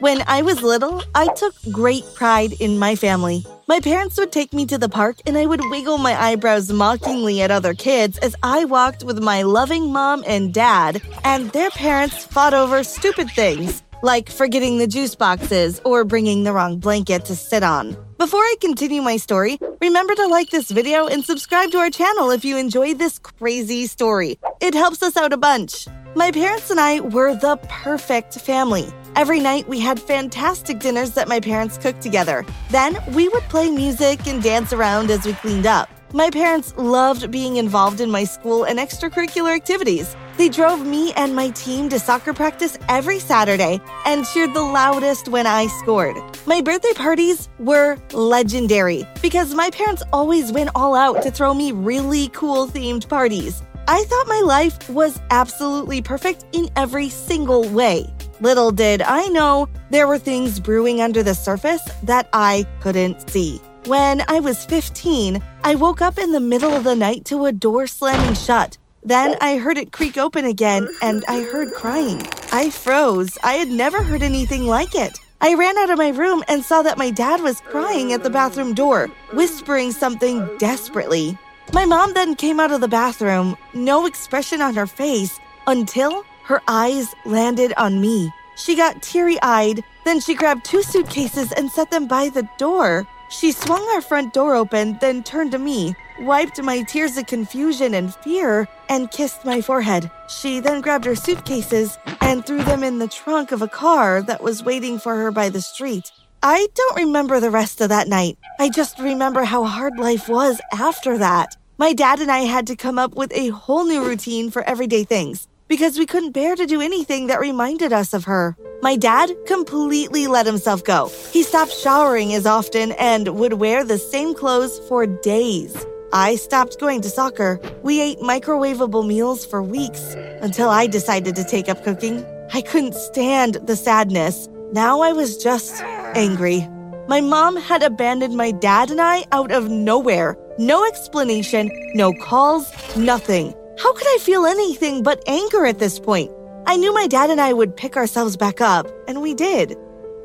When I was little, I took great pride in my family. My parents would take me to the park and I would wiggle my eyebrows mockingly at other kids as I walked with my loving mom and dad, and their parents fought over stupid things like forgetting the juice boxes or bringing the wrong blanket to sit on. Before I continue my story, remember to like this video and subscribe to our channel if you enjoyed this crazy story. It helps us out a bunch. My parents and I were the perfect family. Every night we had fantastic dinners that my parents cooked together. Then we would play music and dance around as we cleaned up. My parents loved being involved in my school and extracurricular activities. They drove me and my team to soccer practice every Saturday and cheered the loudest when I scored. My birthday parties were legendary because my parents always went all out to throw me really cool themed parties. I thought my life was absolutely perfect in every single way. Little did I know there were things brewing under the surface that I couldn't see. When I was 15, I woke up in the middle of the night to a door slamming shut. Then I heard it creak open again and I heard crying. I froze. I had never heard anything like it. I ran out of my room and saw that my dad was crying at the bathroom door, whispering something desperately. My mom then came out of the bathroom, no expression on her face, until her eyes landed on me. She got teary eyed, then she grabbed two suitcases and set them by the door. She swung our front door open, then turned to me, wiped my tears of confusion and fear, and kissed my forehead. She then grabbed her suitcases and threw them in the trunk of a car that was waiting for her by the street. I don't remember the rest of that night. I just remember how hard life was after that. My dad and I had to come up with a whole new routine for everyday things because we couldn't bear to do anything that reminded us of her. My dad completely let himself go. He stopped showering as often and would wear the same clothes for days. I stopped going to soccer. We ate microwavable meals for weeks until I decided to take up cooking. I couldn't stand the sadness. Now I was just angry. My mom had abandoned my dad and I out of nowhere. No explanation, no calls, nothing. How could I feel anything but anger at this point? I knew my dad and I would pick ourselves back up, and we did.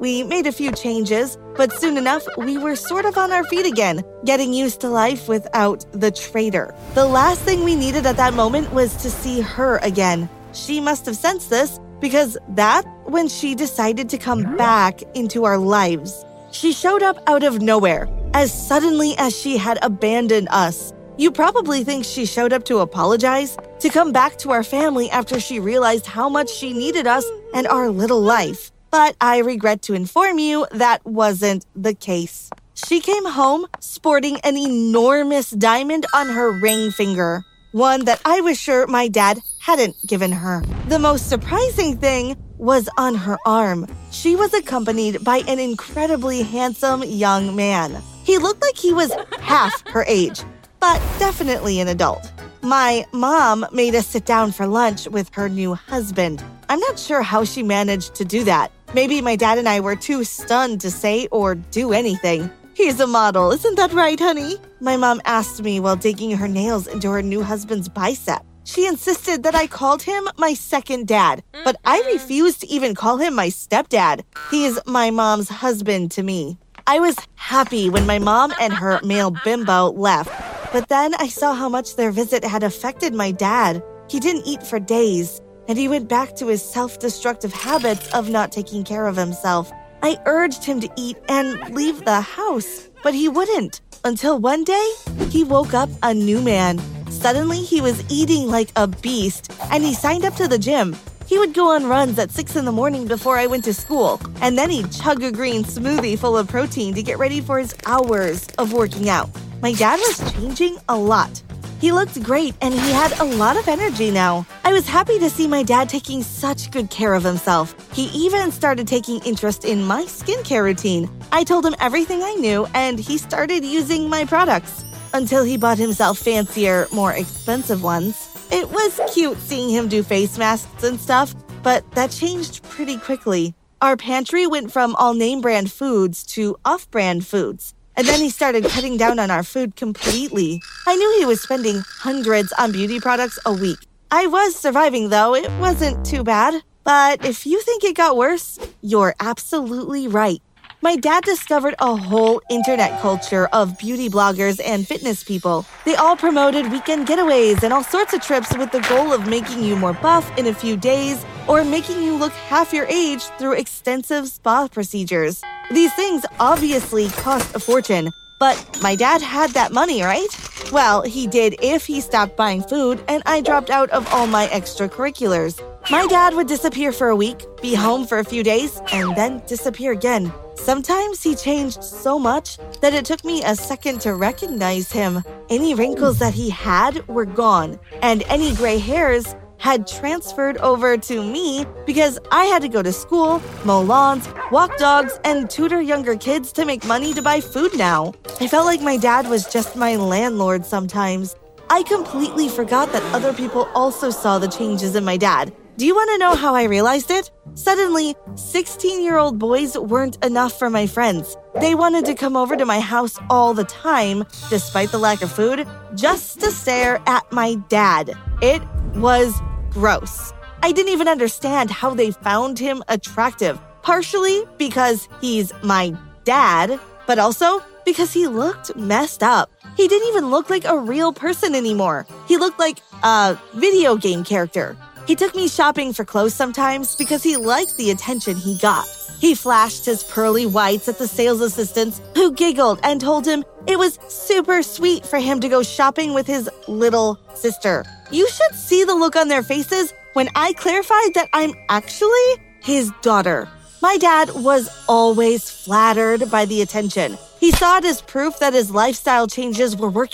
We made a few changes, but soon enough, we were sort of on our feet again, getting used to life without the traitor. The last thing we needed at that moment was to see her again. She must have sensed this because that's when she decided to come back into our lives. She showed up out of nowhere, as suddenly as she had abandoned us. You probably think she showed up to apologize, to come back to our family after she realized how much she needed us and our little life. But I regret to inform you that wasn't the case. She came home sporting an enormous diamond on her ring finger, one that I was sure my dad hadn't given her. The most surprising thing was on her arm. She was accompanied by an incredibly handsome young man. He looked like he was half her age, but definitely an adult. My mom made us sit down for lunch with her new husband. I'm not sure how she managed to do that. Maybe my dad and I were too stunned to say or do anything. He's a model, isn't that right, honey? My mom asked me while digging her nails into her new husband's bicep. She insisted that I called him my second dad, but I refused to even call him my stepdad. He's my mom's husband to me. I was happy when my mom and her male bimbo left, but then I saw how much their visit had affected my dad. He didn't eat for days, and he went back to his self destructive habits of not taking care of himself. I urged him to eat and leave the house, but he wouldn't. Until one day, he woke up a new man. Suddenly, he was eating like a beast, and he signed up to the gym. He would go on runs at 6 in the morning before I went to school, and then he'd chug a green smoothie full of protein to get ready for his hours of working out. My dad was changing a lot. He looked great and he had a lot of energy now. I was happy to see my dad taking such good care of himself. He even started taking interest in my skincare routine. I told him everything I knew and he started using my products until he bought himself fancier, more expensive ones. It was cute seeing him do face masks and stuff, but that changed pretty quickly. Our pantry went from all name brand foods to off brand foods. And then he started cutting down on our food completely. I knew he was spending hundreds on beauty products a week. I was surviving though, it wasn't too bad. But if you think it got worse, you're absolutely right my dad discovered a whole internet culture of beauty bloggers and fitness people. They all promoted weekend getaways and all sorts of trips with the goal of making you more buff in a few days or making you look half your age through extensive spa procedures. These things obviously cost a fortune, but my dad had that money, right? Well, he did if he stopped buying food and I dropped out of all my extracurriculars. My dad would disappear for a week, be home for a few days, and then disappear again. Sometimes he changed so much that it took me a second to recognize him. Any wrinkles that he had were gone, and any gray hairs had transferred over to me because I had to go to school, mow lawns, walk dogs, and tutor younger kids to make money to buy food now. I felt like my dad was just my landlord sometimes. I completely forgot that other people also saw the changes in my dad do you want to know how I realized it? Suddenly, 16 year old boys weren't enough for my friends. They wanted to come over to my house all the time, despite the lack of food, just to stare at my dad. It was gross. I didn't even understand how they found him attractive, partially because he's my dad, but also because he looked messed up. He didn't even look like a real person anymore. He looked like a video game character. He took me shopping for clothes sometimes because he liked the attention he got. He flashed his pearly whites at the sales assistants who giggled and told him it was super sweet for him to go shopping with his little sister. You should see the look on their faces when I clarified that I'm actually his daughter. My dad was always flattered by the attention. He saw it as proof that his lifestyle changes were working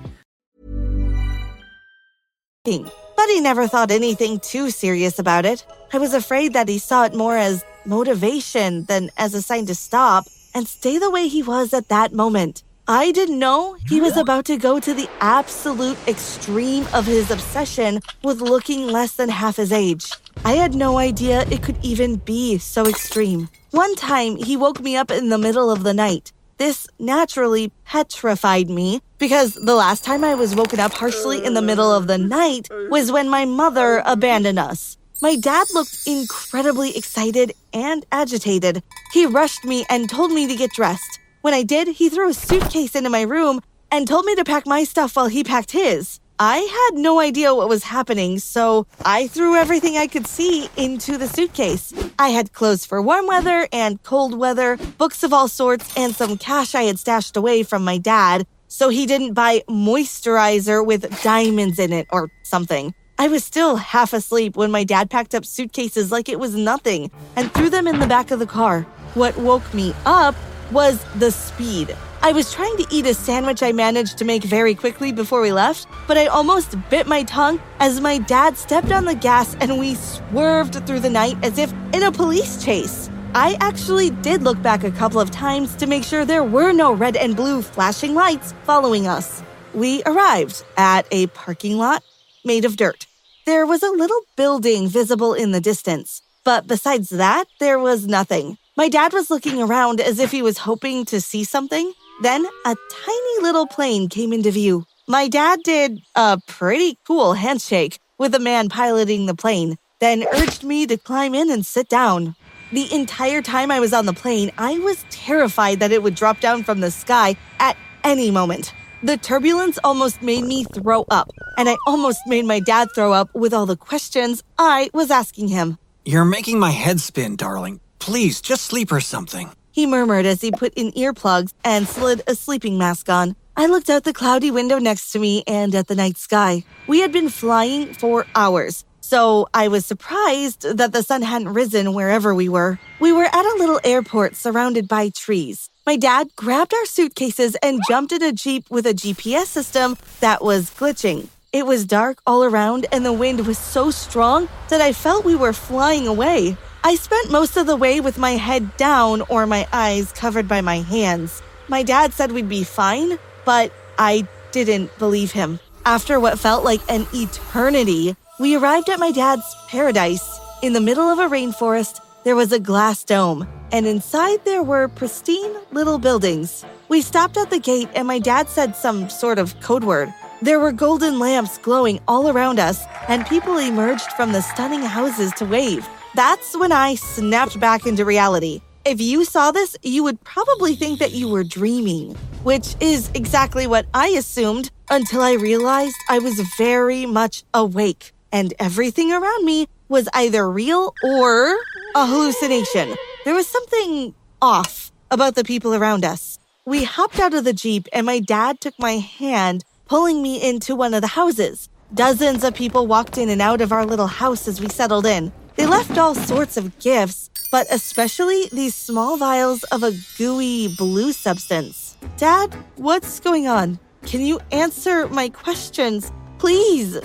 But he never thought anything too serious about it. I was afraid that he saw it more as motivation than as a sign to stop and stay the way he was at that moment. I didn't know he was about to go to the absolute extreme of his obsession with looking less than half his age. I had no idea it could even be so extreme. One time, he woke me up in the middle of the night. This naturally petrified me because the last time I was woken up harshly in the middle of the night was when my mother abandoned us. My dad looked incredibly excited and agitated. He rushed me and told me to get dressed. When I did, he threw a suitcase into my room and told me to pack my stuff while he packed his. I had no idea what was happening, so I threw everything I could see into the suitcase. I had clothes for warm weather and cold weather, books of all sorts, and some cash I had stashed away from my dad so he didn't buy moisturizer with diamonds in it or something. I was still half asleep when my dad packed up suitcases like it was nothing and threw them in the back of the car. What woke me up was the speed. I was trying to eat a sandwich I managed to make very quickly before we left, but I almost bit my tongue as my dad stepped on the gas and we swerved through the night as if in a police chase. I actually did look back a couple of times to make sure there were no red and blue flashing lights following us. We arrived at a parking lot made of dirt. There was a little building visible in the distance, but besides that, there was nothing. My dad was looking around as if he was hoping to see something. Then a tiny little plane came into view. My dad did a pretty cool handshake with the man piloting the plane, then urged me to climb in and sit down. The entire time I was on the plane, I was terrified that it would drop down from the sky at any moment. The turbulence almost made me throw up, and I almost made my dad throw up with all the questions I was asking him. You're making my head spin, darling. Please, just sleep or something. He murmured as he put in earplugs and slid a sleeping mask on. I looked out the cloudy window next to me and at the night sky. We had been flying for hours, so I was surprised that the sun hadn't risen wherever we were. We were at a little airport surrounded by trees. My dad grabbed our suitcases and jumped in a Jeep with a GPS system that was glitching. It was dark all around, and the wind was so strong that I felt we were flying away. I spent most of the way with my head down or my eyes covered by my hands. My dad said we'd be fine, but I didn't believe him. After what felt like an eternity, we arrived at my dad's paradise. In the middle of a rainforest, there was a glass dome, and inside there were pristine little buildings. We stopped at the gate, and my dad said some sort of code word. There were golden lamps glowing all around us, and people emerged from the stunning houses to wave. That's when I snapped back into reality. If you saw this, you would probably think that you were dreaming, which is exactly what I assumed until I realized I was very much awake and everything around me was either real or a hallucination. There was something off about the people around us. We hopped out of the Jeep and my dad took my hand, pulling me into one of the houses. Dozens of people walked in and out of our little house as we settled in. They left all sorts of gifts, but especially these small vials of a gooey blue substance. Dad, what's going on? Can you answer my questions? Please.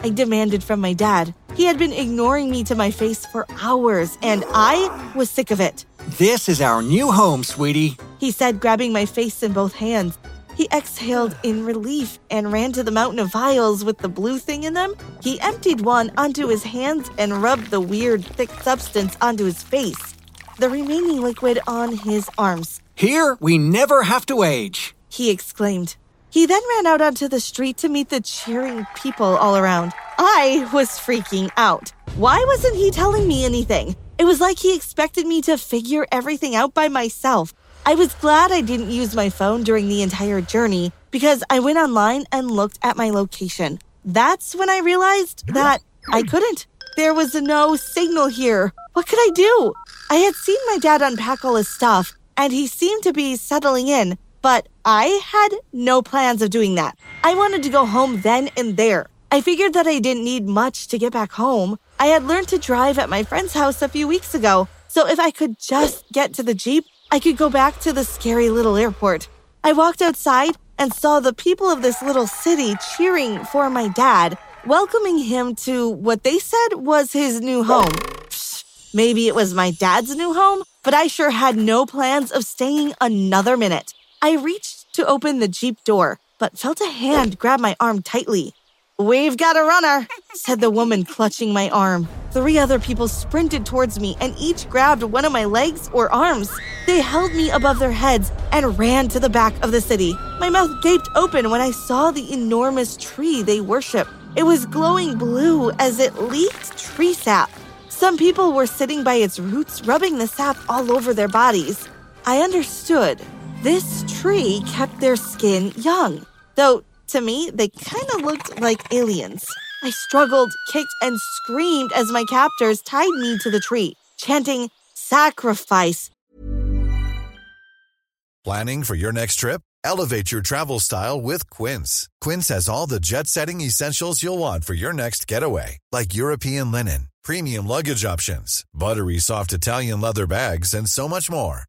I demanded from my dad. He had been ignoring me to my face for hours, and I was sick of it. This is our new home, sweetie. He said, grabbing my face in both hands. He exhaled in relief and ran to the mountain of vials with the blue thing in them. He emptied one onto his hands and rubbed the weird, thick substance onto his face, the remaining liquid on his arms. Here, we never have to age, he exclaimed. He then ran out onto the street to meet the cheering people all around. I was freaking out. Why wasn't he telling me anything? It was like he expected me to figure everything out by myself. I was glad I didn't use my phone during the entire journey because I went online and looked at my location. That's when I realized that I couldn't. There was no signal here. What could I do? I had seen my dad unpack all his stuff, and he seemed to be settling in, but I had no plans of doing that. I wanted to go home then and there. I figured that I didn't need much to get back home. I had learned to drive at my friend's house a few weeks ago, so if I could just get to the Jeep, I could go back to the scary little airport. I walked outside and saw the people of this little city cheering for my dad, welcoming him to what they said was his new home. Maybe it was my dad's new home, but I sure had no plans of staying another minute. I reached to open the Jeep door, but felt a hand grab my arm tightly. We've got a runner, said the woman, clutching my arm. Three other people sprinted towards me and each grabbed one of my legs or arms. They held me above their heads and ran to the back of the city. My mouth gaped open when I saw the enormous tree they worship. It was glowing blue as it leaked tree sap. Some people were sitting by its roots, rubbing the sap all over their bodies. I understood. This tree kept their skin young, though to me, they kind of looked like aliens. I struggled, kicked, and screamed as my captors tied me to the tree, chanting, Sacrifice. Planning for your next trip? Elevate your travel style with Quince. Quince has all the jet setting essentials you'll want for your next getaway, like European linen, premium luggage options, buttery soft Italian leather bags, and so much more.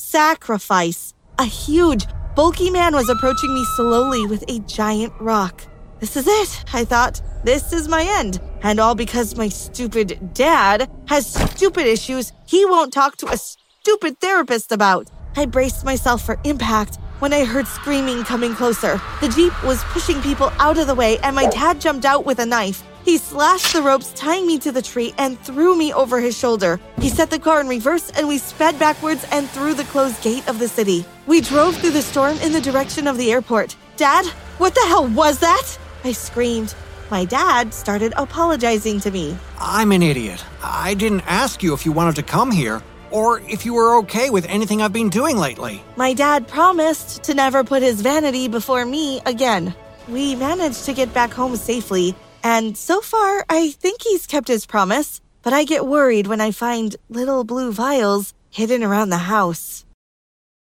Sacrifice. A huge, bulky man was approaching me slowly with a giant rock. This is it, I thought. This is my end. And all because my stupid dad has stupid issues he won't talk to a stupid therapist about. I braced myself for impact when I heard screaming coming closer. The Jeep was pushing people out of the way, and my dad jumped out with a knife. He slashed the ropes, tying me to the tree, and threw me over his shoulder. He set the car in reverse, and we sped backwards and through the closed gate of the city. We drove through the storm in the direction of the airport. Dad, what the hell was that? I screamed. My dad started apologizing to me. I'm an idiot. I didn't ask you if you wanted to come here or if you were okay with anything I've been doing lately. My dad promised to never put his vanity before me again. We managed to get back home safely, and so far, I think he's kept his promise. But I get worried when I find little blue vials hidden around the house.